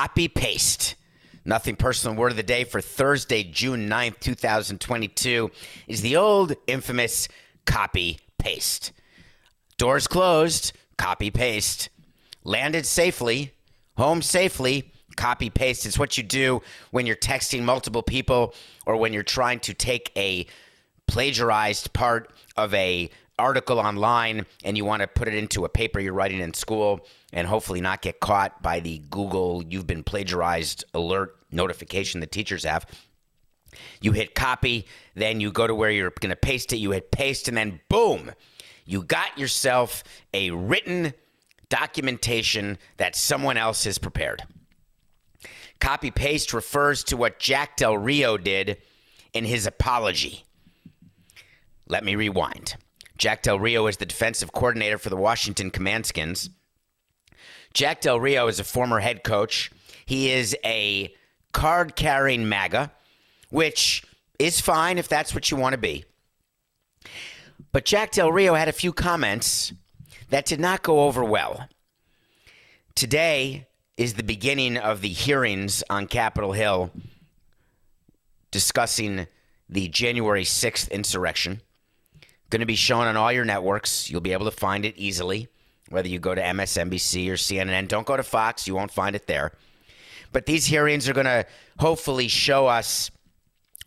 Copy paste. Nothing personal word of the day for Thursday, June 9th, 2022 is the old infamous copy paste. Doors closed, copy paste. Landed safely, home safely, copy paste. It's what you do when you're texting multiple people or when you're trying to take a plagiarized part of a article online and you want to put it into a paper you're writing in school and hopefully not get caught by the Google you've been plagiarized alert notification the teachers have. You hit copy, then you go to where you're going to paste it, you hit paste and then boom, you got yourself a written documentation that someone else has prepared. Copy paste refers to what Jack Del Rio did in his apology. Let me rewind. Jack Del Rio is the defensive coordinator for the Washington Commandskins. Jack Del Rio is a former head coach. He is a card carrying MAGA, which is fine if that's what you want to be. But Jack Del Rio had a few comments that did not go over well. Today is the beginning of the hearings on Capitol Hill discussing the January 6th insurrection. Going to be shown on all your networks. You'll be able to find it easily, whether you go to MSNBC or CNN. Don't go to Fox, you won't find it there. But these hearings are going to hopefully show us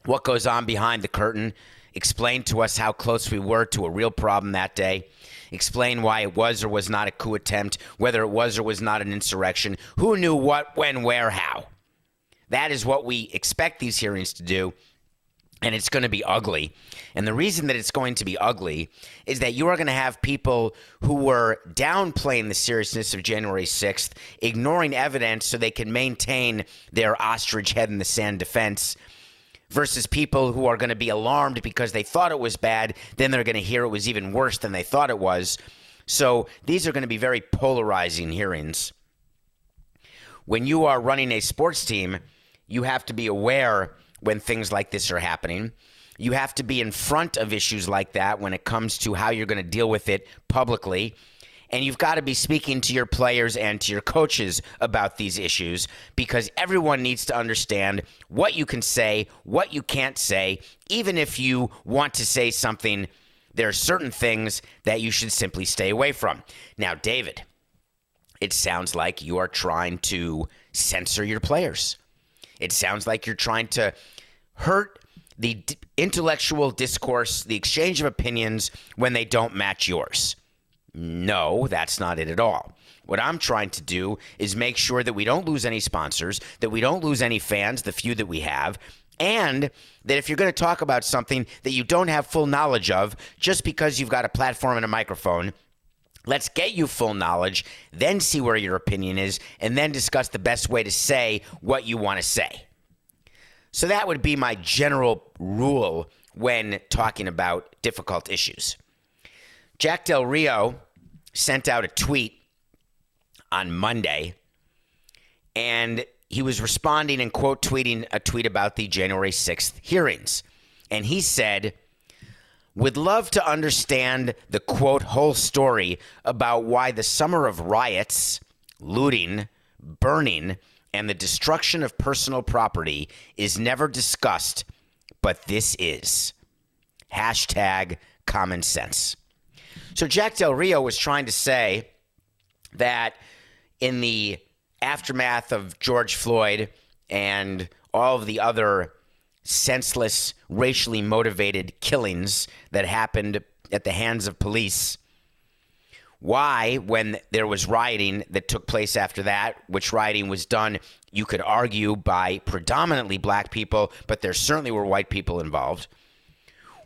what goes on behind the curtain, explain to us how close we were to a real problem that day, explain why it was or was not a coup attempt, whether it was or was not an insurrection, who knew what, when, where, how. That is what we expect these hearings to do and it's going to be ugly. And the reason that it's going to be ugly is that you are going to have people who were downplaying the seriousness of January 6th, ignoring evidence so they can maintain their ostrich head in the sand defense, versus people who are going to be alarmed because they thought it was bad, then they're going to hear it was even worse than they thought it was. So these are going to be very polarizing hearings. When you are running a sports team, you have to be aware when things like this are happening. You have to be in front of issues like that when it comes to how you're going to deal with it publicly. And you've got to be speaking to your players and to your coaches about these issues because everyone needs to understand what you can say, what you can't say. Even if you want to say something, there are certain things that you should simply stay away from. Now, David, it sounds like you are trying to censor your players. It sounds like you're trying to hurt the d- intellectual discourse, the exchange of opinions when they don't match yours. No, that's not it at all. What I'm trying to do is make sure that we don't lose any sponsors, that we don't lose any fans, the few that we have, and that if you're going to talk about something that you don't have full knowledge of, just because you've got a platform and a microphone, Let's get you full knowledge, then see where your opinion is, and then discuss the best way to say what you want to say. So that would be my general rule when talking about difficult issues. Jack Del Rio sent out a tweet on Monday, and he was responding and quote tweeting a tweet about the January 6th hearings. And he said, would love to understand the quote whole story about why the summer of riots, looting, burning, and the destruction of personal property is never discussed, but this is. Hashtag common sense. So Jack Del Rio was trying to say that in the aftermath of George Floyd and all of the other senseless, racially motivated killings that happened at the hands of police. Why, when there was rioting that took place after that, which rioting was done, you could argue by predominantly black people, but there certainly were white people involved.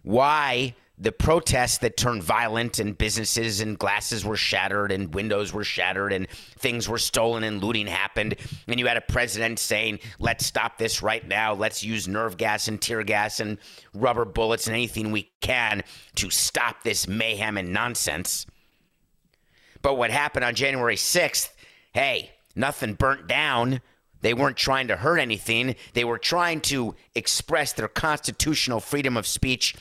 Why the protests that turned violent and businesses and glasses were shattered and windows were shattered and things were stolen and looting happened. And you had a president saying, let's stop this right now. Let's use nerve gas and tear gas and rubber bullets and anything we can to stop this mayhem and nonsense. But what happened on January 6th, hey, nothing burnt down. They weren't trying to hurt anything. They were trying to express their constitutional freedom of speech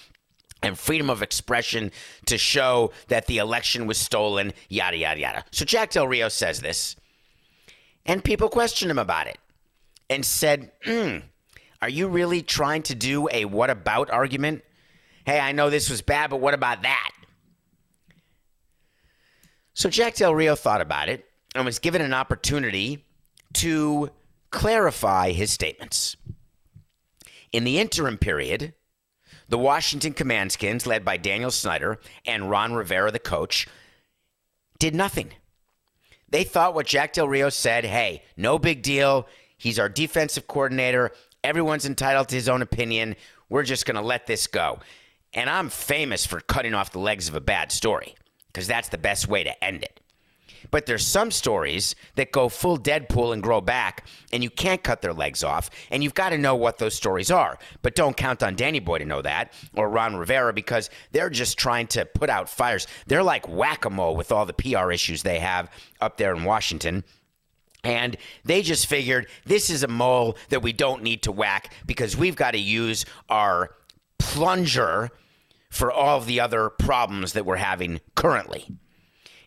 and freedom of expression to show that the election was stolen, yada, yada, yada. So Jack Del Rio says this, and people questioned him about it and said, hmm, Are you really trying to do a what about argument? Hey, I know this was bad, but what about that? So Jack Del Rio thought about it and was given an opportunity to clarify his statements. In the interim period, the Washington Commandskins, led by Daniel Snyder and Ron Rivera, the coach, did nothing. They thought what Jack Del Rio said hey, no big deal. He's our defensive coordinator. Everyone's entitled to his own opinion. We're just going to let this go. And I'm famous for cutting off the legs of a bad story because that's the best way to end it. But there's some stories that go full Deadpool and grow back, and you can't cut their legs off, and you've got to know what those stories are. But don't count on Danny Boy to know that, or Ron Rivera, because they're just trying to put out fires. They're like whack a mole with all the PR issues they have up there in Washington. And they just figured this is a mole that we don't need to whack because we've got to use our plunger for all of the other problems that we're having currently.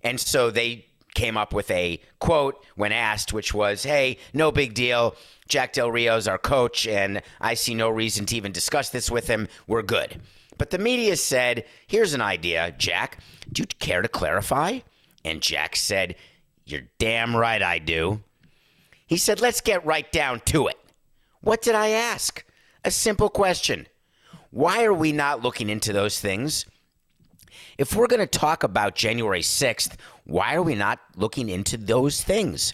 And so they came up with a quote when asked, which was, Hey, no big deal. Jack Del Rio's our coach, and I see no reason to even discuss this with him. We're good. But the media said, Here's an idea, Jack. Do you care to clarify? And Jack said, You're damn right I do. He said, Let's get right down to it. What did I ask? A simple question. Why are we not looking into those things? If we're going to talk about January 6th, why are we not looking into those things?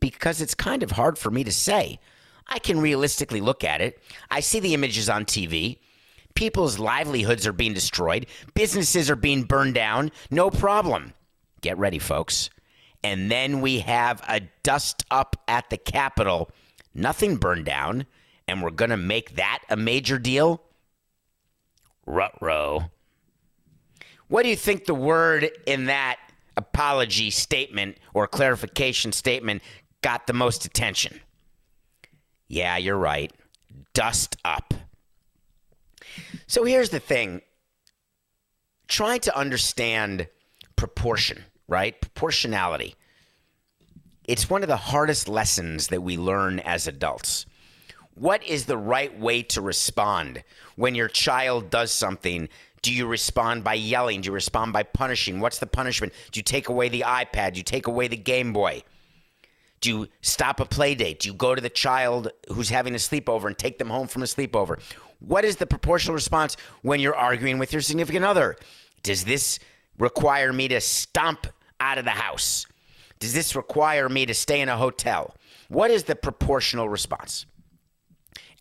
Because it's kind of hard for me to say. I can realistically look at it. I see the images on TV. People's livelihoods are being destroyed, businesses are being burned down. No problem. Get ready, folks. And then we have a dust up at the Capitol. Nothing burned down. And we're going to make that a major deal? Rut What do you think the word in that apology statement or clarification statement got the most attention? Yeah, you're right. Dust up. So here's the thing trying to understand proportion, right? Proportionality. It's one of the hardest lessons that we learn as adults. What is the right way to respond when your child does something? Do you respond by yelling? Do you respond by punishing? What's the punishment? Do you take away the iPad? Do you take away the Game Boy? Do you stop a play date? Do you go to the child who's having a sleepover and take them home from a sleepover? What is the proportional response when you're arguing with your significant other? Does this require me to stomp out of the house? Does this require me to stay in a hotel? What is the proportional response?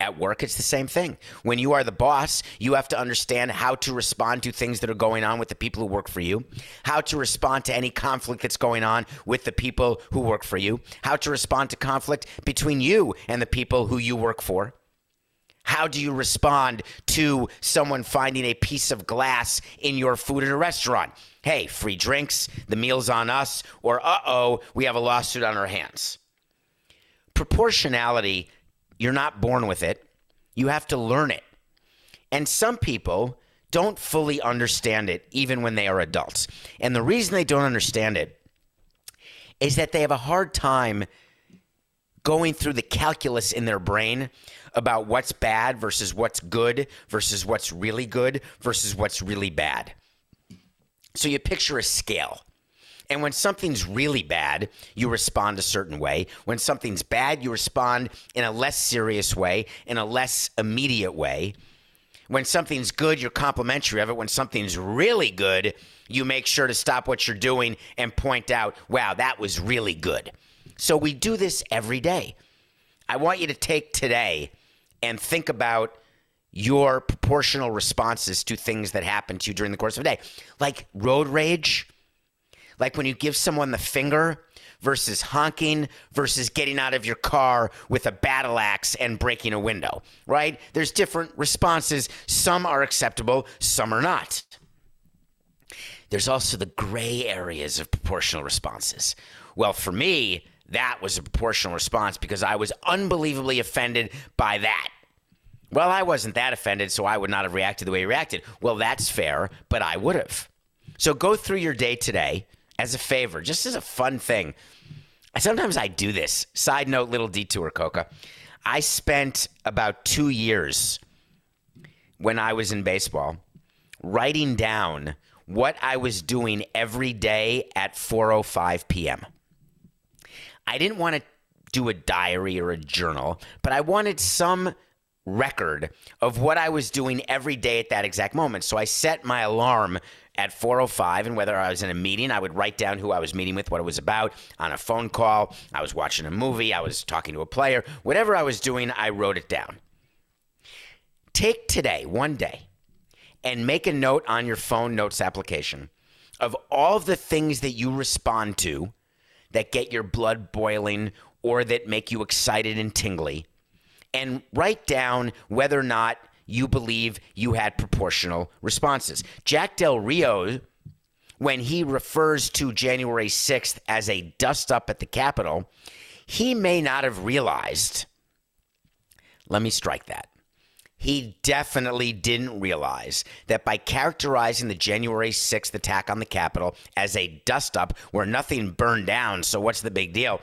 At work, it's the same thing. When you are the boss, you have to understand how to respond to things that are going on with the people who work for you, how to respond to any conflict that's going on with the people who work for you, how to respond to conflict between you and the people who you work for. How do you respond to someone finding a piece of glass in your food at a restaurant? Hey, free drinks, the meal's on us, or uh oh, we have a lawsuit on our hands. Proportionality you're not born with it. You have to learn it. And some people don't fully understand it even when they are adults. And the reason they don't understand it is that they have a hard time going through the calculus in their brain about what's bad versus what's good versus what's really good versus what's really bad. So you picture a scale. And when something's really bad, you respond a certain way. When something's bad, you respond in a less serious way, in a less immediate way. When something's good, you're complimentary of it. When something's really good, you make sure to stop what you're doing and point out, wow, that was really good. So we do this every day. I want you to take today and think about your proportional responses to things that happen to you during the course of a day, like road rage, like when you give someone the finger versus honking versus getting out of your car with a battle axe and breaking a window, right? There's different responses. Some are acceptable, some are not. There's also the gray areas of proportional responses. Well, for me, that was a proportional response because I was unbelievably offended by that. Well, I wasn't that offended, so I would not have reacted the way he reacted. Well, that's fair, but I would have. So go through your day today as a favor, just as a fun thing. Sometimes I do this. Side note, little detour, Coca. I spent about two years when I was in baseball writing down what I was doing every day at 4:05 p.m. I didn't want to do a diary or a journal, but I wanted some record of what I was doing every day at that exact moment. So I set my alarm at 4:05 and whether I was in a meeting, I would write down who I was meeting with, what it was about, on a phone call, I was watching a movie, I was talking to a player, whatever I was doing, I wrote it down. Take today, one day, and make a note on your phone notes application of all the things that you respond to that get your blood boiling or that make you excited and tingly and write down whether or not you believe you had proportional responses. Jack Del Rio, when he refers to January 6th as a dust up at the Capitol, he may not have realized. Let me strike that. He definitely didn't realize that by characterizing the January 6th attack on the Capitol as a dust up where nothing burned down, so what's the big deal?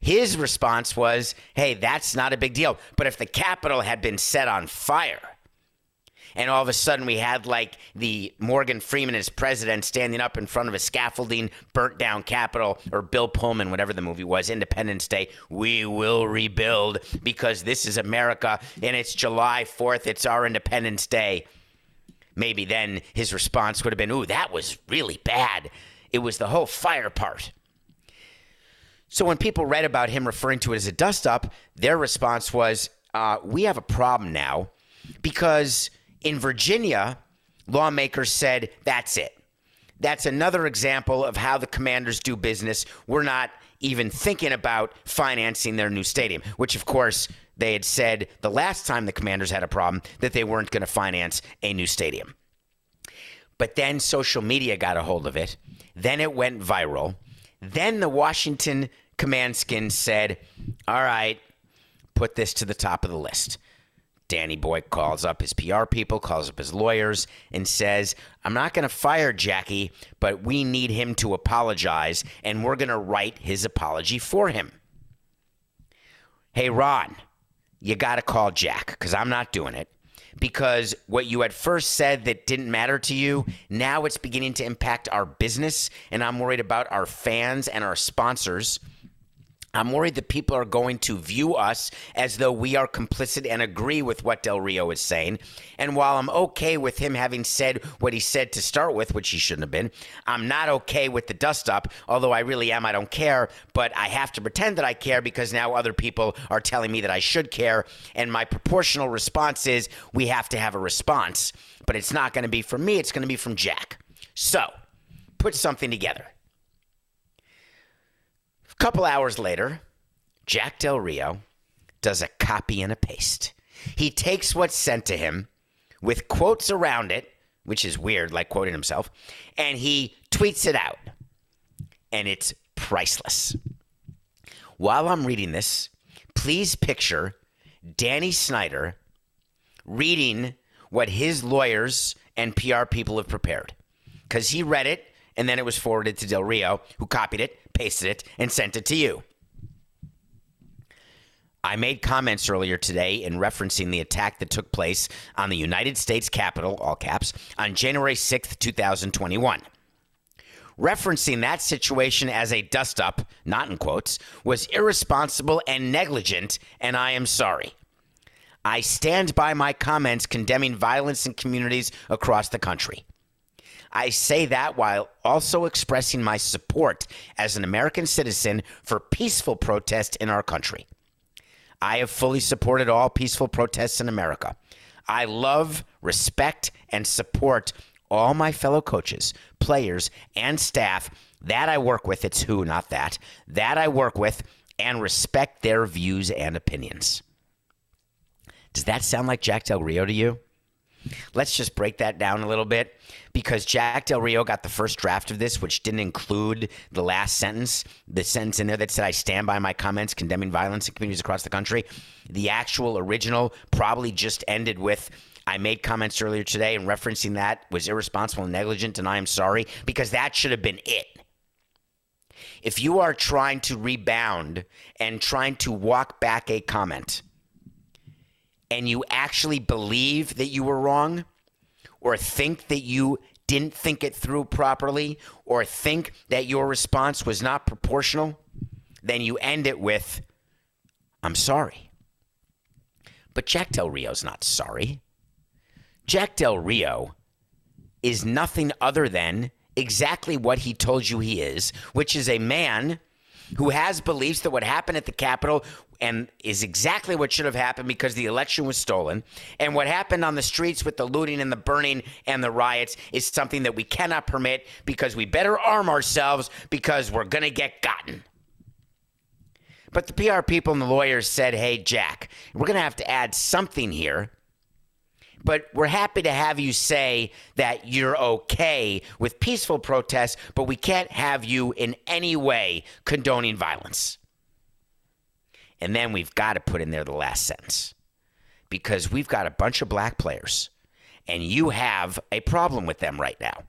His response was, hey, that's not a big deal. But if the Capitol had been set on fire, and all of a sudden we had like the Morgan Freeman as president standing up in front of a scaffolding, burnt down Capitol, or Bill Pullman, whatever the movie was, Independence Day. We will rebuild because this is America and it's July 4th. It's our Independence Day. Maybe then his response would have been, Ooh, that was really bad. It was the whole fire part. So when people read about him referring to it as a dust up, their response was, uh, We have a problem now because in Virginia, lawmakers said, That's it. That's another example of how the commanders do business. We're not even thinking about financing their new stadium, which, of course, they had said the last time the commanders had a problem that they weren't going to finance a new stadium. But then social media got a hold of it. Then it went viral. Then the Washington Commandskins said, All right, put this to the top of the list. Danny Boy calls up his PR people, calls up his lawyers, and says, I'm not going to fire Jackie, but we need him to apologize, and we're going to write his apology for him. Hey, Ron, you got to call Jack because I'm not doing it. Because what you had first said that didn't matter to you, now it's beginning to impact our business, and I'm worried about our fans and our sponsors. I'm worried that people are going to view us as though we are complicit and agree with what Del Rio is saying. And while I'm okay with him having said what he said to start with, which he shouldn't have been, I'm not okay with the dust up, although I really am. I don't care, but I have to pretend that I care because now other people are telling me that I should care. And my proportional response is we have to have a response, but it's not going to be from me, it's going to be from Jack. So put something together couple hours later, Jack Del Rio does a copy and a paste. He takes what's sent to him with quotes around it, which is weird, like quoting himself, and he tweets it out. And it's priceless. While I'm reading this, please picture Danny Snyder reading what his lawyers and PR people have prepared. Because he read it, and then it was forwarded to Del Rio, who copied it, pasted it, and sent it to you. I made comments earlier today in referencing the attack that took place on the United States Capitol, all caps, on January 6th, 2021. Referencing that situation as a dust up, not in quotes, was irresponsible and negligent, and I am sorry. I stand by my comments condemning violence in communities across the country. I say that while also expressing my support as an American citizen for peaceful protest in our country. I have fully supported all peaceful protests in America. I love, respect, and support all my fellow coaches, players, and staff that I work with. It's who, not that. That I work with and respect their views and opinions. Does that sound like Jack Del Rio to you? Let's just break that down a little bit because Jack Del Rio got the first draft of this, which didn't include the last sentence, the sentence in there that said, I stand by my comments condemning violence in communities across the country. The actual original probably just ended with, I made comments earlier today and referencing that was irresponsible and negligent, and I am sorry, because that should have been it. If you are trying to rebound and trying to walk back a comment, and you actually believe that you were wrong or think that you didn't think it through properly or think that your response was not proportional, then you end it with, I'm sorry. But Jack Del Rio's not sorry. Jack Del Rio is nothing other than exactly what he told you he is, which is a man who has beliefs that what happened at the Capitol and is exactly what should have happened because the election was stolen. And what happened on the streets with the looting and the burning and the riots is something that we cannot permit because we better arm ourselves because we're going to get gotten. But the PR people and the lawyers said, hey, Jack, we're going to have to add something here. But we're happy to have you say that you're okay with peaceful protests, but we can't have you in any way condoning violence. And then we've got to put in there the last sentence because we've got a bunch of black players and you have a problem with them right now.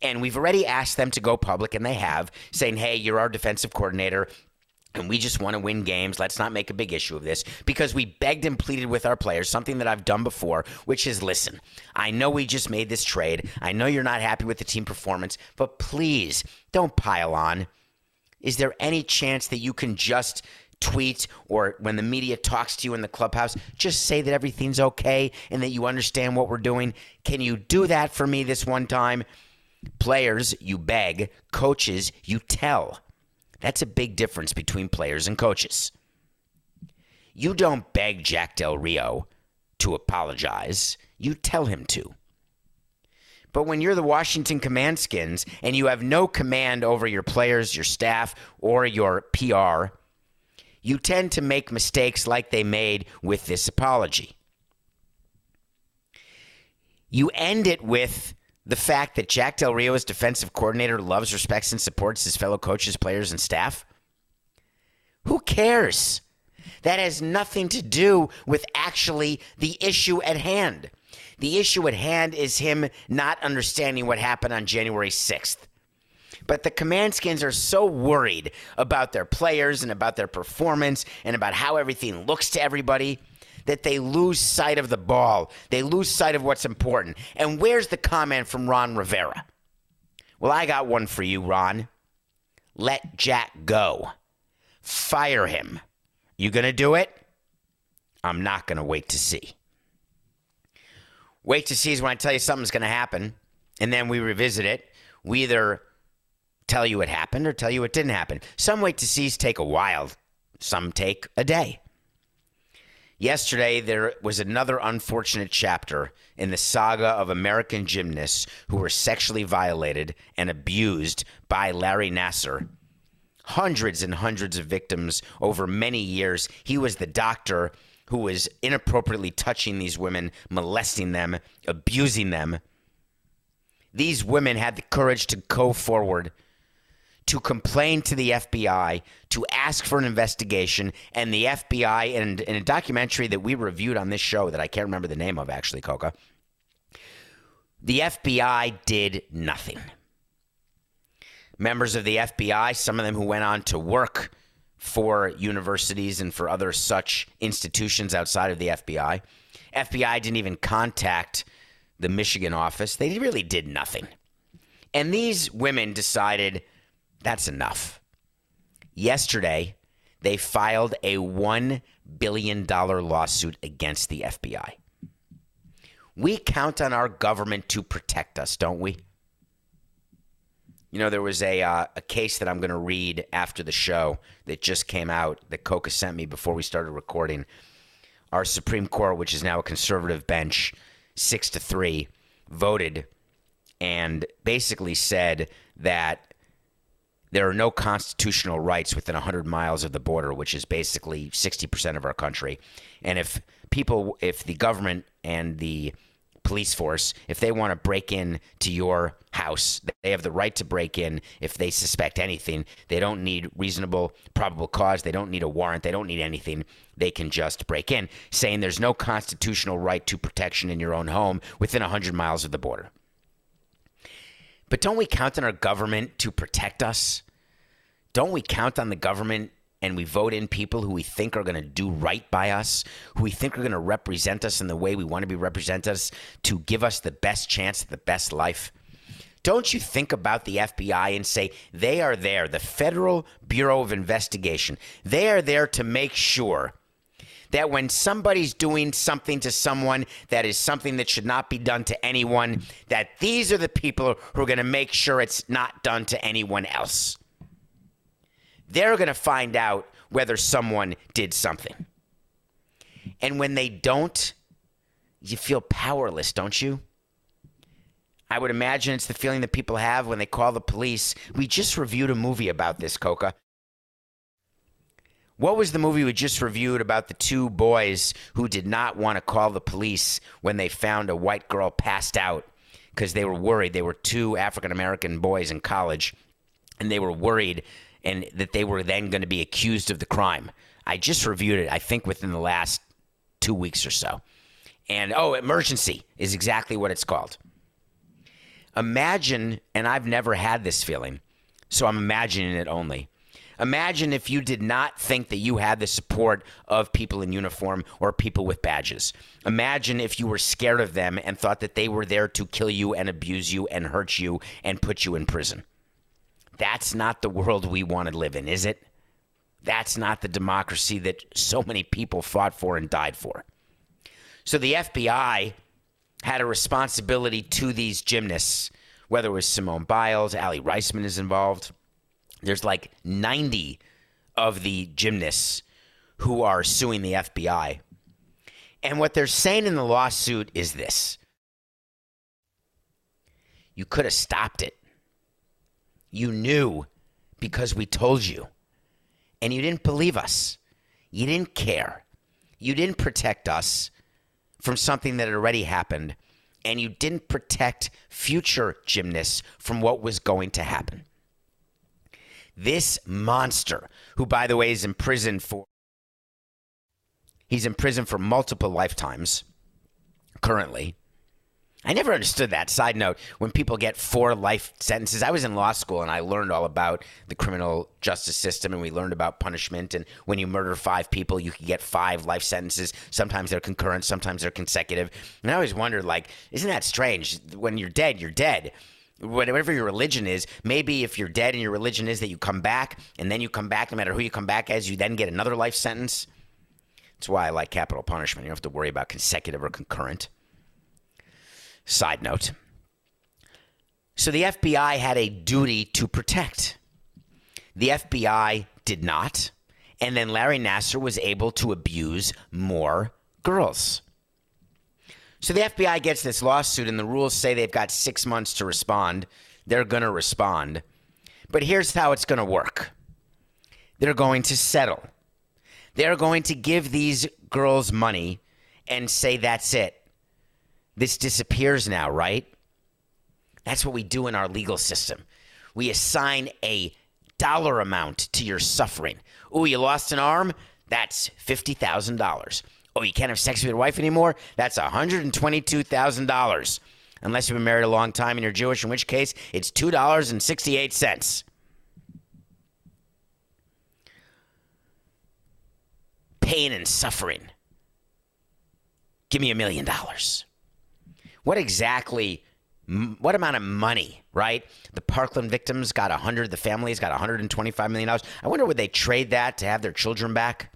And we've already asked them to go public, and they have, saying, hey, you're our defensive coordinator and we just want to win games. Let's not make a big issue of this because we begged and pleaded with our players, something that I've done before, which is listen, I know we just made this trade. I know you're not happy with the team performance, but please don't pile on. Is there any chance that you can just tweet or when the media talks to you in the clubhouse, just say that everything's okay and that you understand what we're doing? Can you do that for me this one time? Players, you beg. Coaches, you tell. That's a big difference between players and coaches. You don't beg Jack Del Rio to apologize, you tell him to. But when you're the Washington Commandskins and you have no command over your players, your staff, or your PR, you tend to make mistakes like they made with this apology. You end it with the fact that Jack Del Rio's defensive coordinator, loves, respects, and supports his fellow coaches, players, and staff? Who cares? That has nothing to do with actually the issue at hand. The issue at hand is him not understanding what happened on January 6th. But the command skins are so worried about their players and about their performance and about how everything looks to everybody that they lose sight of the ball. They lose sight of what's important. And where's the comment from Ron Rivera? Well, I got one for you, Ron. Let Jack go. Fire him. You going to do it? I'm not going to wait to see. Wait to see is when I tell you something's going to happen, and then we revisit it. We either tell you it happened or tell you it didn't happen. Some wait to sees take a while, some take a day. Yesterday, there was another unfortunate chapter in the saga of American gymnasts who were sexually violated and abused by Larry Nassar. Hundreds and hundreds of victims over many years. He was the doctor who was inappropriately touching these women, molesting them, abusing them. These women had the courage to go forward to complain to the FBI, to ask for an investigation, and the FBI, in, in a documentary that we reviewed on this show that I can't remember the name of actually, Coca, The FBI did nothing. Members of the FBI, some of them who went on to work for universities and for other such institutions outside of the FBI, FBI didn't even contact the Michigan office. They really did nothing. And these women decided that's enough. Yesterday, they filed a $1 billion lawsuit against the FBI. We count on our government to protect us, don't we? You know, there was a, uh, a case that I'm going to read after the show that just came out that Coca sent me before we started recording. Our Supreme Court, which is now a conservative bench, six to three, voted and basically said that there are no constitutional rights within 100 miles of the border, which is basically 60% of our country. And if people, if the government and the police force, if they want to break in to your house, they have the right to break in if they suspect anything. They don't need reasonable probable cause. They don't need a warrant. They don't need anything. They can just break in, saying there's no constitutional right to protection in your own home within 100 miles of the border. But don't we count on our government to protect us? Don't we count on the government and we vote in people who we think are going to do right by us, who we think are going to represent us in the way we want to be represented us, to give us the best chance at the best life? Don't you think about the FBI and say they are there, the Federal Bureau of Investigation? They are there to make sure that when somebody's doing something to someone that is something that should not be done to anyone, that these are the people who are going to make sure it's not done to anyone else. They're going to find out whether someone did something. And when they don't, you feel powerless, don't you? I would imagine it's the feeling that people have when they call the police. We just reviewed a movie about this, Coca. What was the movie we just reviewed about the two boys who did not want to call the police when they found a white girl passed out because they were worried? They were two African American boys in college and they were worried and that they were then going to be accused of the crime. I just reviewed it, I think, within the last two weeks or so. And oh, emergency is exactly what it's called. Imagine, and I've never had this feeling, so I'm imagining it only. Imagine if you did not think that you had the support of people in uniform or people with badges. Imagine if you were scared of them and thought that they were there to kill you and abuse you and hurt you and put you in prison. That's not the world we want to live in, is it? That's not the democracy that so many people fought for and died for. So the FBI had a responsibility to these gymnasts, whether it was Simone Biles, Aly Raisman is involved. There's like 90 of the gymnasts who are suing the FBI. And what they're saying in the lawsuit is this you could have stopped it. You knew because we told you. And you didn't believe us. You didn't care. You didn't protect us from something that had already happened. And you didn't protect future gymnasts from what was going to happen. This monster, who, by the way, is in prison for. He's in prison for multiple lifetimes currently. I never understood that. Side note, when people get four life sentences, I was in law school and I learned all about the criminal justice system and we learned about punishment. And when you murder five people, you can get five life sentences. Sometimes they're concurrent, sometimes they're consecutive. And I always wondered, like, isn't that strange? When you're dead, you're dead. Whatever your religion is, maybe if you're dead and your religion is that you come back and then you come back, no matter who you come back as, you then get another life sentence. That's why I like capital punishment. You don't have to worry about consecutive or concurrent. Side note. So the FBI had a duty to protect. The FBI did not. And then Larry Nassar was able to abuse more girls. So the FBI gets this lawsuit, and the rules say they've got six months to respond. They're going to respond. But here's how it's going to work they're going to settle. They're going to give these girls money and say, that's it this disappears now, right? That's what we do in our legal system. We assign a dollar amount to your suffering. Oh, you lost an arm? That's $50,000. Oh, you can't have sex with your wife anymore? That's $122,000. unless you've been married a long time and you're Jewish, in which case it's $2.68. Pain and suffering. Give me a million dollars. What exactly, what amount of money, right? The Parkland victims got a 100, the families got $125 million. I wonder would they trade that to have their children back?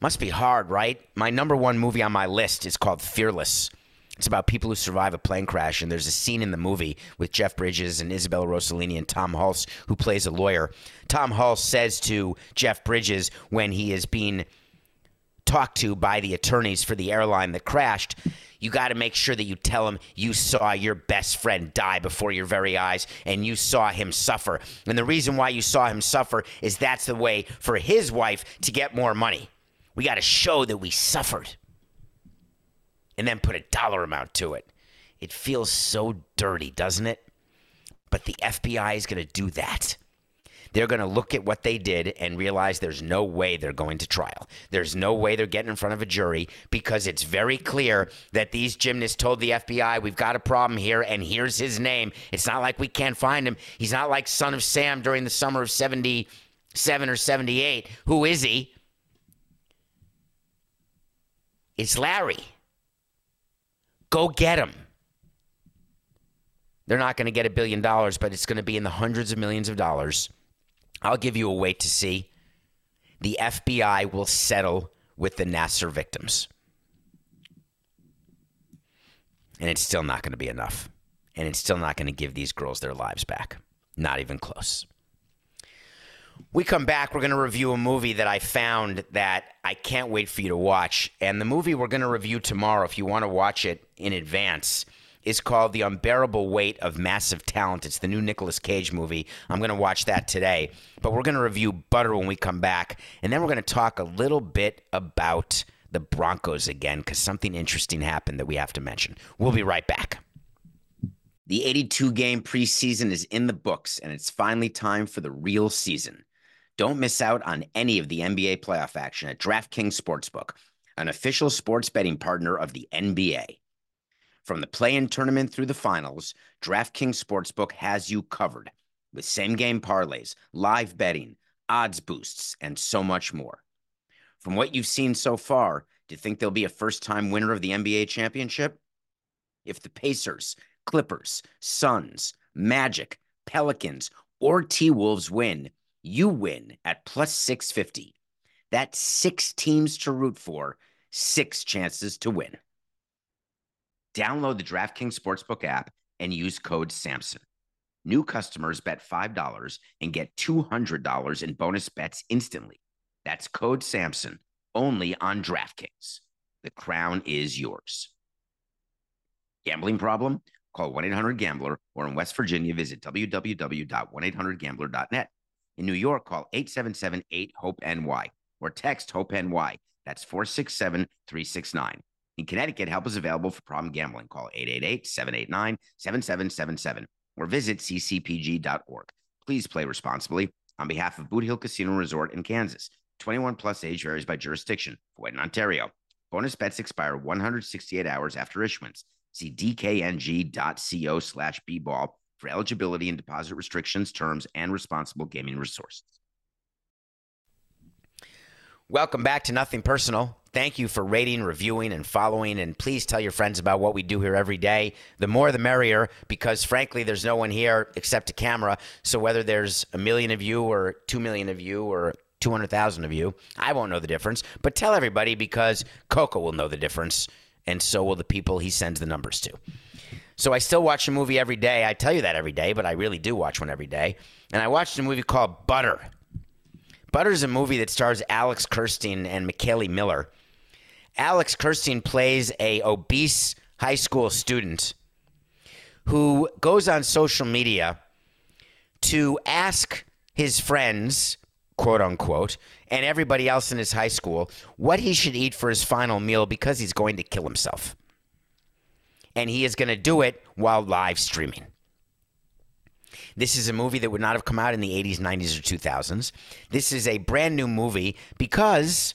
Must be hard, right? My number one movie on my list is called Fearless. It's about people who survive a plane crash, and there's a scene in the movie with Jeff Bridges and Isabella Rossellini and Tom Hulce, who plays a lawyer. Tom Hulce says to Jeff Bridges when he is being talked to by the attorneys for the airline that crashed, you got to make sure that you tell him you saw your best friend die before your very eyes and you saw him suffer. And the reason why you saw him suffer is that's the way for his wife to get more money. We got to show that we suffered and then put a dollar amount to it. It feels so dirty, doesn't it? But the FBI is going to do that. They're going to look at what they did and realize there's no way they're going to trial. There's no way they're getting in front of a jury because it's very clear that these gymnasts told the FBI, we've got a problem here, and here's his name. It's not like we can't find him. He's not like Son of Sam during the summer of 77 or 78. Who is he? It's Larry. Go get him. They're not going to get a billion dollars, but it's going to be in the hundreds of millions of dollars. I'll give you a wait to see. The FBI will settle with the Nassar victims. And it's still not going to be enough. And it's still not going to give these girls their lives back. Not even close. We come back, we're going to review a movie that I found that I can't wait for you to watch. And the movie we're going to review tomorrow, if you want to watch it in advance, is called The Unbearable Weight of Massive Talent. It's the new Nicolas Cage movie. I'm going to watch that today. But we're going to review Butter when we come back. And then we're going to talk a little bit about the Broncos again because something interesting happened that we have to mention. We'll be right back. The 82 game preseason is in the books, and it's finally time for the real season. Don't miss out on any of the NBA playoff action at DraftKings Sportsbook, an official sports betting partner of the NBA. From the play in tournament through the finals, DraftKings Sportsbook has you covered with same game parlays, live betting, odds boosts, and so much more. From what you've seen so far, do you think there'll be a first time winner of the NBA championship? If the Pacers, Clippers, Suns, Magic, Pelicans, or T Wolves win, you win at plus 650. That's six teams to root for, six chances to win. Download the DraftKings Sportsbook app and use code SAMSON. New customers bet $5 and get $200 in bonus bets instantly. That's code SAMSON only on DraftKings. The crown is yours. Gambling problem? Call 1 800 Gambler or in West Virginia, visit www.1800Gambler.net. In New York, call 877 8 HOPE NY or text HOPE NY. That's 467 369. In Connecticut, help is available for problem gambling. Call 888-789-7777 or visit ccpg.org. Please play responsibly. On behalf of Boot Hill Casino Resort in Kansas, 21 plus age varies by jurisdiction. Void in Ontario. Bonus bets expire 168 hours after issuance. See dkng.co slash bball for eligibility and deposit restrictions, terms, and responsible gaming resources. Welcome back to Nothing Personal. Thank you for rating, reviewing, and following. And please tell your friends about what we do here every day. The more the merrier, because frankly, there's no one here except a camera. So whether there's a million of you, or two million of you, or 200,000 of you, I won't know the difference. But tell everybody because Coco will know the difference. And so will the people he sends the numbers to. So I still watch a movie every day. I tell you that every day, but I really do watch one every day. And I watched a movie called Butter. Butter is a movie that stars Alex Kersting and McKaley Miller. Alex Kersting plays a obese high school student who goes on social media to ask his friends, quote unquote, and everybody else in his high school what he should eat for his final meal because he's going to kill himself. And he is going to do it while live streaming. This is a movie that would not have come out in the 80s, 90s, or 2000s. This is a brand new movie because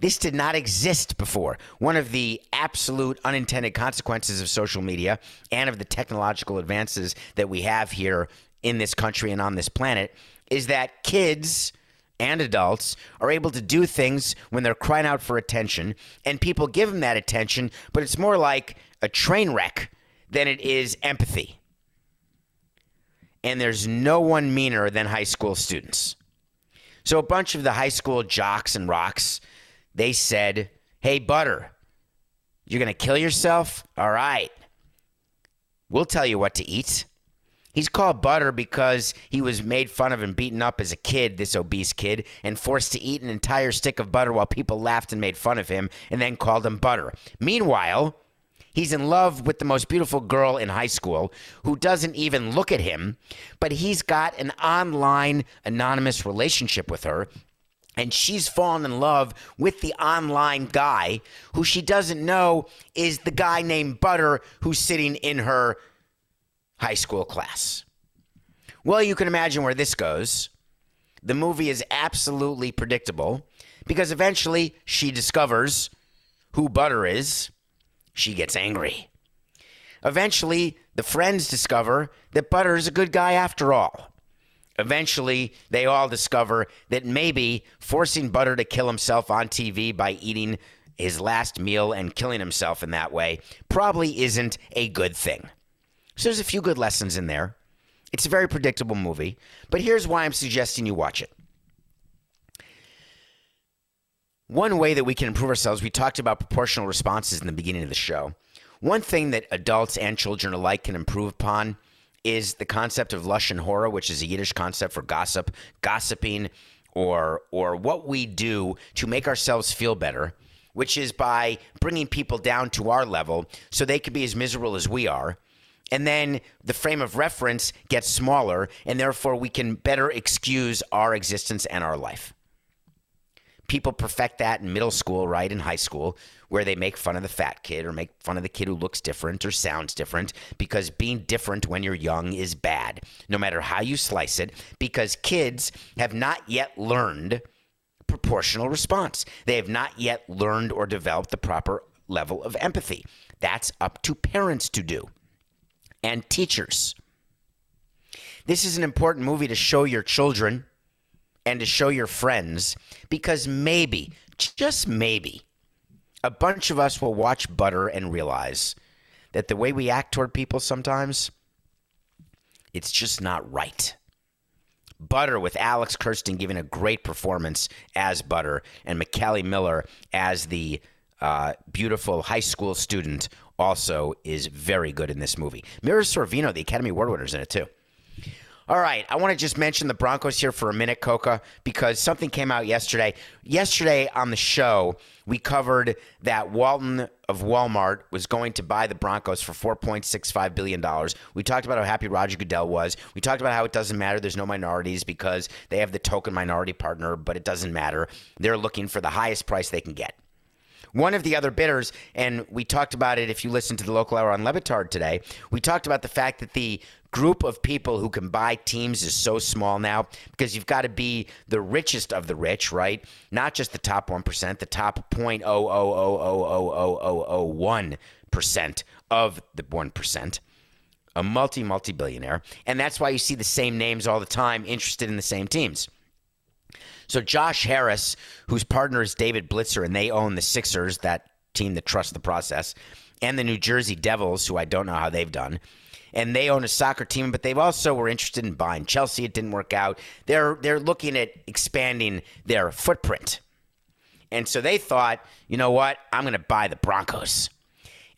This did not exist before. One of the absolute unintended consequences of social media and of the technological advances that we have here in this country and on this planet is that kids and adults are able to do things when they're crying out for attention, and people give them that attention, but it's more like a train wreck than it is empathy. And there's no one meaner than high school students. So a bunch of the high school jocks and rocks, they said, "Hey Butter, you're going to kill yourself? All right. We'll tell you what to eat." He's called Butter because he was made fun of and beaten up as a kid, this obese kid, and forced to eat an entire stick of butter while people laughed and made fun of him and then called him Butter. Meanwhile, He's in love with the most beautiful girl in high school who doesn't even look at him, but he's got an online anonymous relationship with her. And she's fallen in love with the online guy who she doesn't know is the guy named Butter who's sitting in her high school class. Well, you can imagine where this goes. The movie is absolutely predictable because eventually she discovers who Butter is she gets angry. Eventually, the friends discover that Butter is a good guy after all. Eventually, they all discover that maybe forcing Butter to kill himself on TV by eating his last meal and killing himself in that way probably isn't a good thing. So there's a few good lessons in there. It's a very predictable movie, but here's why I'm suggesting you watch it. One way that we can improve ourselves, we talked about proportional responses in the beginning of the show. One thing that adults and children alike can improve upon is the concept of lashon hara, which is a Yiddish concept for gossip, gossiping, or or what we do to make ourselves feel better, which is by bringing people down to our level so they can be as miserable as we are. And then the frame of reference gets smaller, and therefore we can better excuse our existence and our life people perfect that in middle school, right? In high school, where they make fun of the fat kid or make fun of the kid who looks different or sounds different because being different when you're young is bad, no matter how you slice it, because kids have not yet learned proportional response. They have not yet learned or developed the proper level of empathy. That's up to parents to do and teachers. This is an important movie to show your children and to show your friends because maybe, just maybe, a bunch of us will watch Butter and realize that the way we act toward people sometimes, it's just not right. Butter with Alex Kersting giving a great performance as Butter and McKaley Miller as the uh, beautiful high school student also is very good in this movie. Mira Sorvino, the Academy Award winner, is in it too. All right, I want to just mention the Broncos here for a minute, Coca, because something came out yesterday. Yesterday on the show, we covered that Walton of Walmart was going to buy the Broncos for $4.65 billion. We talked about how happy Roger Goodell was. We talked about how it doesn't matter. There's no minorities because they have the token minority partner, but it doesn't matter. They're looking for the highest price they can get. One of the other bidders, and we talked about it if you listen to the local hour on Le Batard today, we talked about the fact that the group of people who can buy teams is so small now because you've got to be the richest of the rich, right? Not just the top 1%, the top 0.000000001% of the 1%. A multi, multi billionaire. And that's why you see the same names all the time interested in the same teams. So Josh Harris, whose partner is David Blitzer, and they own the Sixers, that team that trusts the process, and the New Jersey Devils, who I don't know how they've done. And they own a soccer team, but they also were interested in buying Chelsea. It didn't work out. They're they're looking at expanding their footprint. And so they thought, you know what? I'm going to buy the Broncos.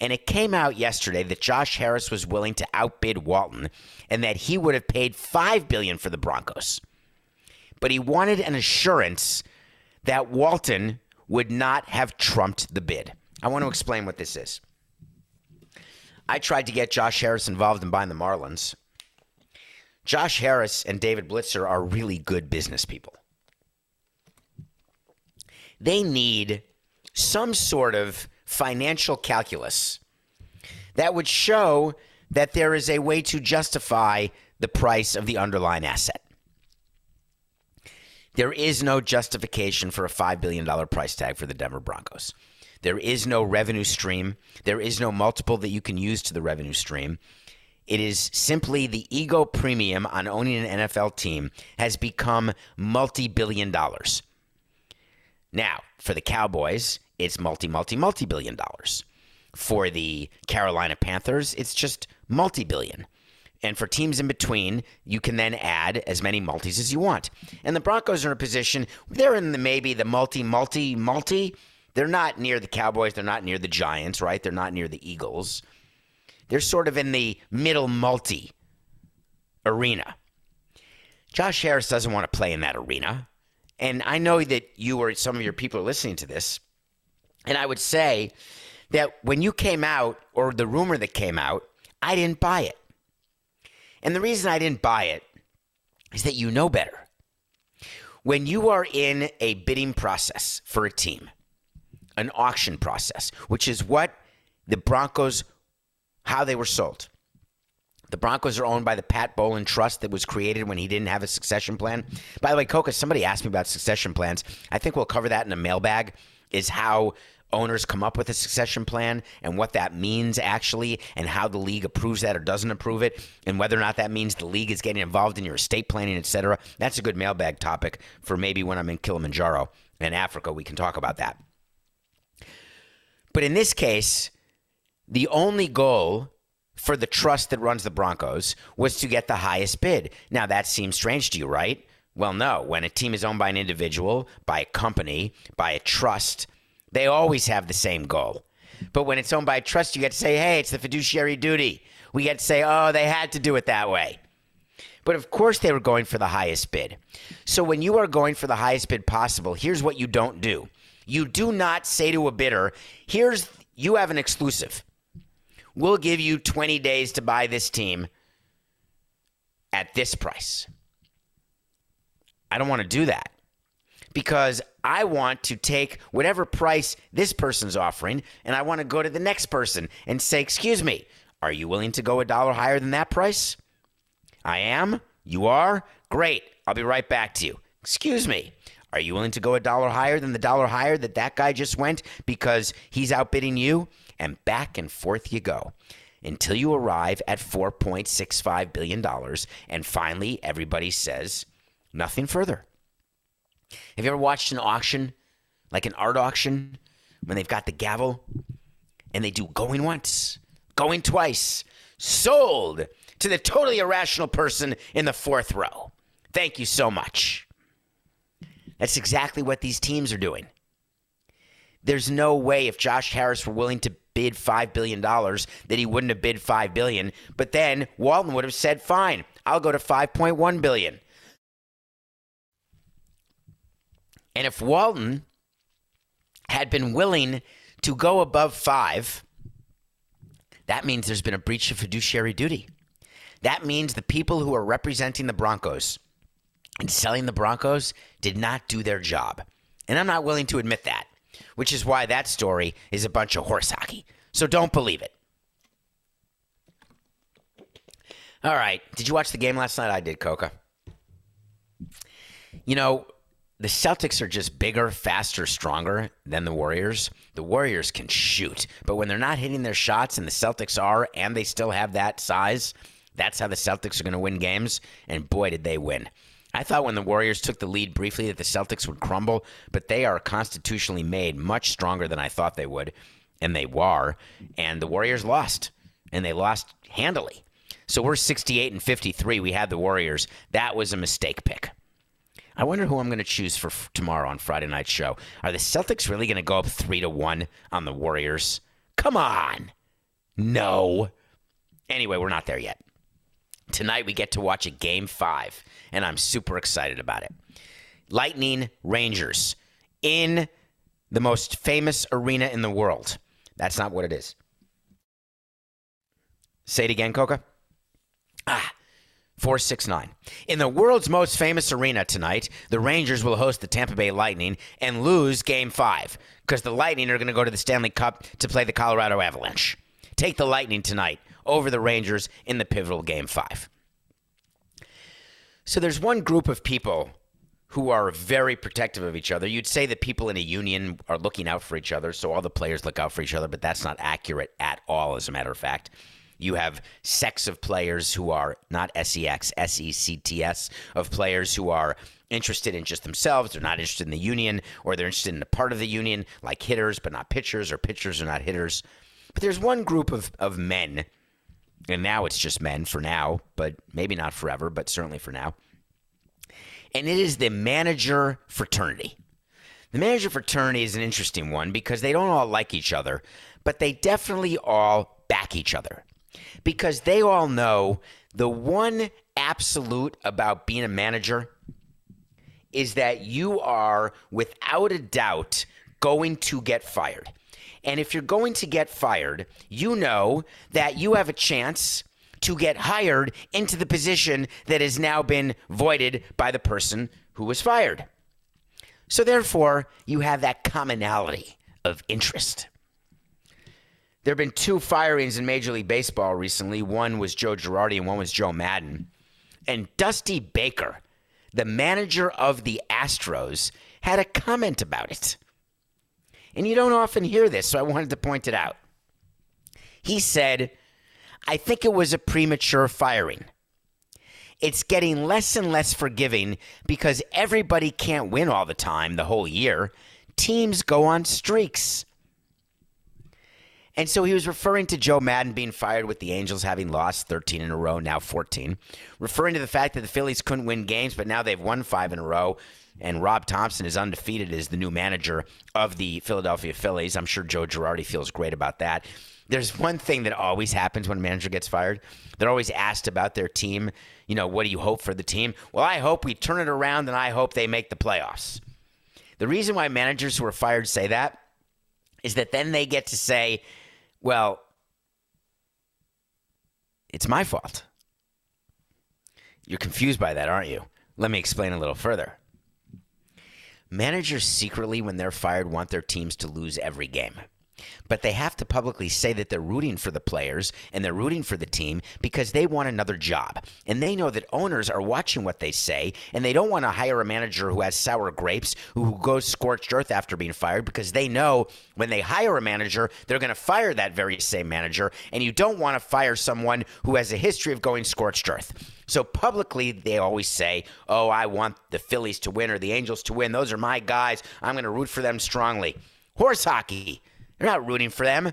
And it came out yesterday that Josh Harris was willing to outbid Walton and that he would have paid 5 billion for the Broncos but he wanted an assurance that Walton would not have trumped the bid. I want to explain what this is. I tried to get Josh Harris involved in buying the Marlins. Josh Harris and David Blitzer are really good business people. They need some sort of financial calculus that would show that there is a way to justify the price of the underlying asset. There is no justification for a $5 billion price tag for the Denver Broncos. There is no revenue stream. There is no multiple that you can use to the revenue stream. It is simply the ego premium on owning an NFL team has become multi billion dollars. Now, for the Cowboys, it's multi, multi, multi billion dollars. For the Carolina Panthers, it's just multi billion. And for teams in between, you can then add as many multis as you want. And the Broncos are in a position, they're in the maybe the multi, multi, multi. They're not near the Cowboys. They're not near the Giants, right? They're not near the Eagles. They're sort of in the middle multi arena. Josh Harris doesn't want to play in that arena. And I know that you or some of your people are listening to this. And I would say that when you came out, or the rumor that came out, I didn't buy it. And the reason I didn't buy it is that you know better. When you are in a bidding process for a team, an auction process, which is what the Broncos, how they were sold. The Broncos are owned by the Pat Bowlen Trust that was created when he didn't have a succession plan. By the way, Coca, somebody asked me about succession plans. I think we'll cover that in a mailbag. Is how owners come up with a succession plan and what that means actually, and how the league approves that or doesn't approve it, and whether or not that means the league is getting involved in your estate planning, etc. That's a good mailbag topic for maybe when I'm in Kilimanjaro in Africa. We can talk about that. But in this case, the only goal for the trust that runs the Broncos was to get the highest bid. Now, that seems strange to you, right? Well, no. When a team is owned by an individual, by a company, by a trust, they always have the same goal. But when it's owned by a trust, you get to say, hey, it's the fiduciary duty. We get to say, oh, they had to do it that way. But of course, they were going for the highest bid. So when you are going for the highest bid possible, here's what you don't do you do not say to a bidder, here's, you have an exclusive. We'll give you 20 days to buy this team at this price. I don't want to do that because I want to take whatever price this person's offering and I want to go to the next person and say, Excuse me, are you willing to go a dollar higher than that price? I am. You are? Great. I'll be right back to you. Excuse me. Are you willing to go a dollar higher than the dollar higher that that guy just went because he's outbidding you? And back and forth you go until you arrive at $4.65 billion. And finally, everybody says nothing further. Have you ever watched an auction, like an art auction, when they've got the gavel and they do going once, going twice, sold to the totally irrational person in the fourth row? Thank you so much. That's exactly what these teams are doing. There's no way if Josh Harris were willing to bid $5 billion that he wouldn't have bid 5 billion. But then Walton would have said, fine, I'll go to $5.1 billion. And if Walton had been willing to go above five, that means there's been a breach of fiduciary duty. That means the people who are representing the Broncos and selling the Broncos did not do their job. And I'm not willing to admit that, which is why that story is a bunch of horse hockey. So don't believe it. All right. Did you watch the game last night? I did, Coca. You know, the Celtics are just bigger, faster, stronger than the Warriors. The Warriors can shoot, but when they're not hitting their shots, and the Celtics are, and they still have that size, that's how the Celtics are going to win games. And boy, did they win. I thought when the Warriors took the lead briefly that the Celtics would crumble, but they are constitutionally made much stronger than I thought they would, and they were. And the Warriors lost, and they lost handily. So we're 68 and 53. We had the Warriors. That was a mistake pick. I wonder who I'm going to choose for f- tomorrow on Friday night show. Are the Celtics really going to go up three to one on the Warriors? Come on, no. Anyway, we're not there yet. Tonight we get to watch a game five, and I'm super excited about it. Lightning Rangers in the most famous arena in the world. That's not what it is. Say it again, Coca. Ah, 469. In the world's most famous arena tonight, the Rangers will host the Tampa Bay Lightning and lose game five because the Lightning are going to go to the Stanley Cup to play the Colorado Avalanche. Take the Lightning tonight over the Rangers in the pivotal game five. So there's one group of people who are very protective of each other. You'd say that people in a union are looking out for each other, so all the players look out for each other, but that's not accurate at all, as a matter of fact. You have sects of players who are not SEX, S E C T S, of players who are interested in just themselves. They're not interested in the union, or they're interested in a part of the union, like hitters, but not pitchers, or pitchers are not hitters. But there's one group of, of men, and now it's just men for now, but maybe not forever, but certainly for now and it is the manager fraternity. The manager fraternity is an interesting one because they don't all like each other, but they definitely all back each other because they all know the one absolute about being a manager is that you are without a doubt going to get fired. And if you're going to get fired, you know that you have a chance to get hired into the position that has now been voided by the person who was fired. So, therefore, you have that commonality of interest. There have been two firings in Major League Baseball recently. One was Joe Girardi and one was Joe Maddon. And Dusty Baker, the manager of the Astros, had a comment about it. And you don't often hear this, so I wanted to point it out. He said, I think it was a premature firing. It's getting less and less forgiving because everybody can't win all the time the whole year. Teams go on streaks. And so he was referring to Joe Maddon being fired with the Angels having lost 13 in a row, now 14, referring to the fact that the Phillies couldn't win games, but now they've won five in a row. And Rob Thomson is undefeated as the new manager of the Philadelphia Phillies. I'm sure Joe Girardi feels great about that. There's one thing that always happens when a manager gets fired. They're always asked about their team. You know, what do you hope for the team? Well, I hope we turn it around and I hope they make the playoffs. The reason why managers who are fired say that is that then they get to say, well, it's my fault. You're confused by that, aren't you? Let me explain a little further. Managers secretly, when they're fired, want their teams to lose every game. But they have to publicly say that they're rooting for the players and they're rooting for the team because they want another job. And they know that owners are watching what they say and they don't want to hire a manager who has sour grapes, who goes scorched earth after being fired because they know when they hire a manager, they're going to fire that very same manager. And you don't want to fire someone who has a history of going scorched earth. So publicly, they always say, Oh, I want the Phillies to win or the Angels to win. Those are my guys. I'm going to root for them strongly. Horse hockey. They're not rooting for them.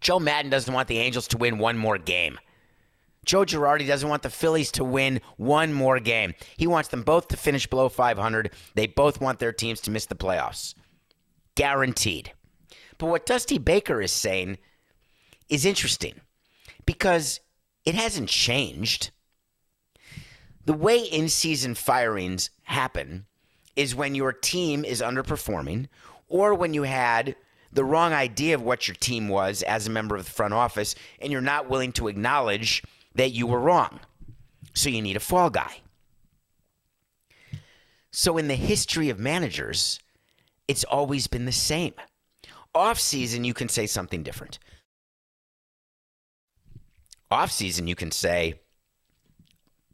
Joe Maddon doesn't want the Angels to win one more game. Joe Girardi doesn't want the Phillies to win one more game. He wants them both to finish below 500. They both want their teams to miss the playoffs. Guaranteed. But what Dusty Baker is saying is interesting because it hasn't changed. The way in season firings happen is when your team is underperforming or when you had the wrong idea of what your team was as a member of the front office and you're not willing to acknowledge that you were wrong. So you need a fall guy. So in the history of managers, it's always been the same. Off season, you can say something different. Off season, you can say,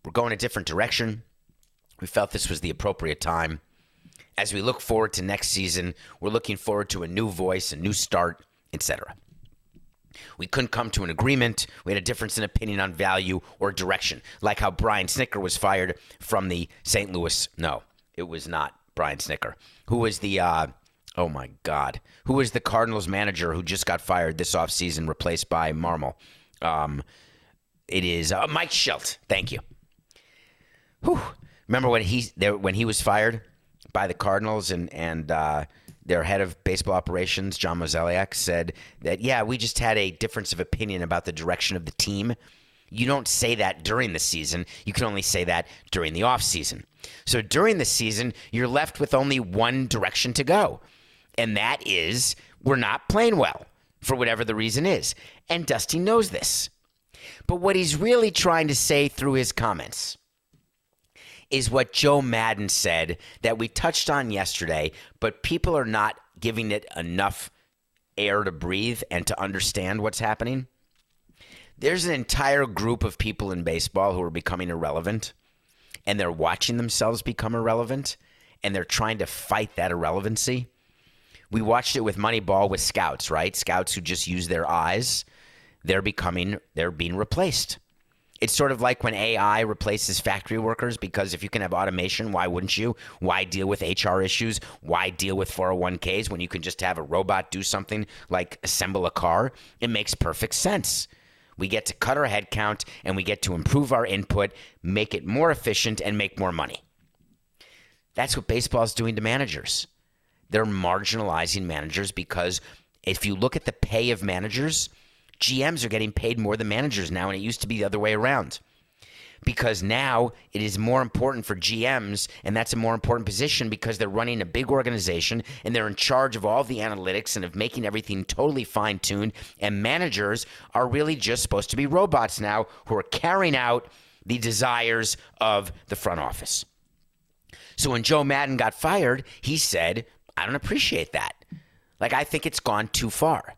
we're going a different direction. We felt this was the appropriate time. As we look forward to next season, we're looking forward to a new voice, a new start, etc. We couldn't come to an agreement. We had a difference in opinion on value or direction, like how Brian Snitker was fired from the St. Louis. No, it was not Brian Snitker. Who was the, uh, oh my God, who was the Cardinals manager who just got fired this offseason, replaced by Marmol? Um, it is uh, Mike Shildt. Thank you. Whew. Remember when he there when he was fired by the Cardinals and and uh, their head of baseball operations, John Mozeliak, said that yeah, we just had a difference of opinion about the direction of the team. You don't say that during the season. You can only say that during the off season. So during the season, you're left with only one direction to go, and that is we're not playing well for whatever the reason is. And Dusty knows this. But what he's really trying to say through his comments is what Joe Maddon said that we touched on yesterday, but people are not giving it enough air to breathe and to understand what's happening. There's an entire group of people in baseball who are becoming irrelevant. and they're watching themselves become irrelevant and they're trying to fight that irrelevancy. We watched it with Moneyball with scouts, right? Scouts who just use their eyes, they're becoming, they're being replaced. It's sort of like when AI replaces factory workers because if you can have automation, why wouldn't you? Why deal with HR issues? Why deal with 401ks when you can just have a robot do something like assemble a car? It makes perfect sense. We get to cut our headcount and we get to improve our input, make it more efficient, and make more money. That's what baseball is doing to managers. They're marginalizing managers because if you look at the pay of managers, GMs are getting paid more than managers now, and it used to be the other way around. Because now it is more important for GMs, and that's a more important position because they're running a big organization and they're in charge of all the analytics and of making everything totally fine tuned. And managers are really just supposed to be robots now who are carrying out the desires of the front office. So when Joe Maddon got fired, he said, I don't appreciate that. Like, I think it's gone too far.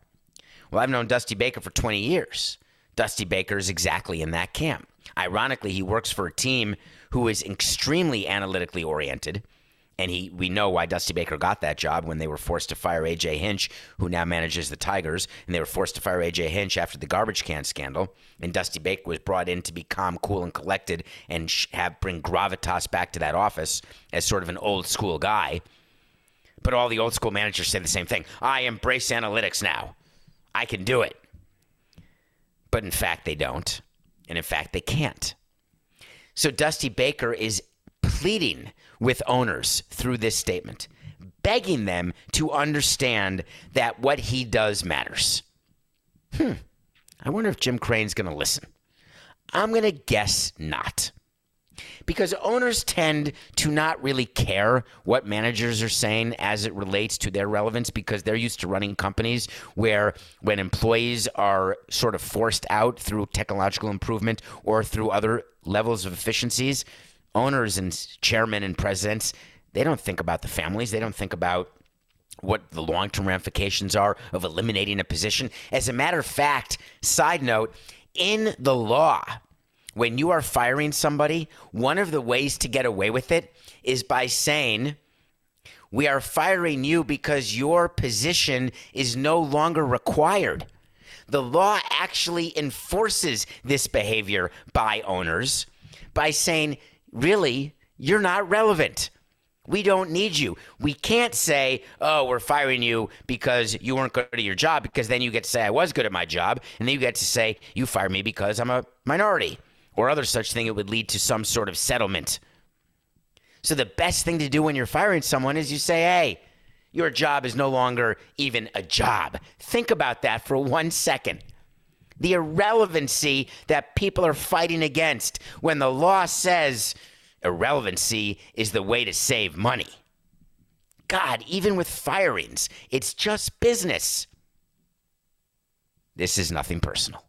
Well, I've known Dusty Baker for 20 years. Dusty Baker is exactly in that camp. Ironically, he works for a team who is extremely analytically oriented. And he, we know why Dusty Baker got that job when they were forced to fire AJ Hinch, who now manages the Tigers, and they were forced to fire AJ Hinch after the garbage can scandal. And Dusty Baker was brought in to be calm, cool, and collected, and have bring gravitas back to that office as sort of an old school guy. But all the old school managers say the same thing. I embrace analytics now. I can do it. But in fact, they don't. And in fact, they can't. So Dusty Baker is pleading with owners through this statement, begging them to understand that what he does matters. Hmm. I wonder if Jim Crane's going to listen. I'm going to guess not because owners tend to not really care what managers are saying as it relates to their relevance because they're used to running companies where when employees are sort of forced out through technological improvement or through other levels of efficiencies, owners and chairmen and presidents, they don't think about the families, they don't think about what the long term ramifications are of eliminating a position. As a matter of fact, side note, in the law, when you are firing somebody, one of the ways to get away with it is by saying, We are firing you because your position is no longer required. The law actually enforces this behavior by owners by saying, Really, you're not relevant. We don't need you. We can't say, oh, we're firing you because you weren't good at your job, because then you get to say, I was good at my job. And then you get to say, you fired me because I'm a minority or other such thing, it would lead to some sort of settlement. So the best thing to do when you're firing someone is you say, hey, your job is no longer even a job. Think about that for one second. The irrelevancy that people are fighting against when the law says irrelevancy is the way to save money. God, even with firings, it's just business. This is nothing personal.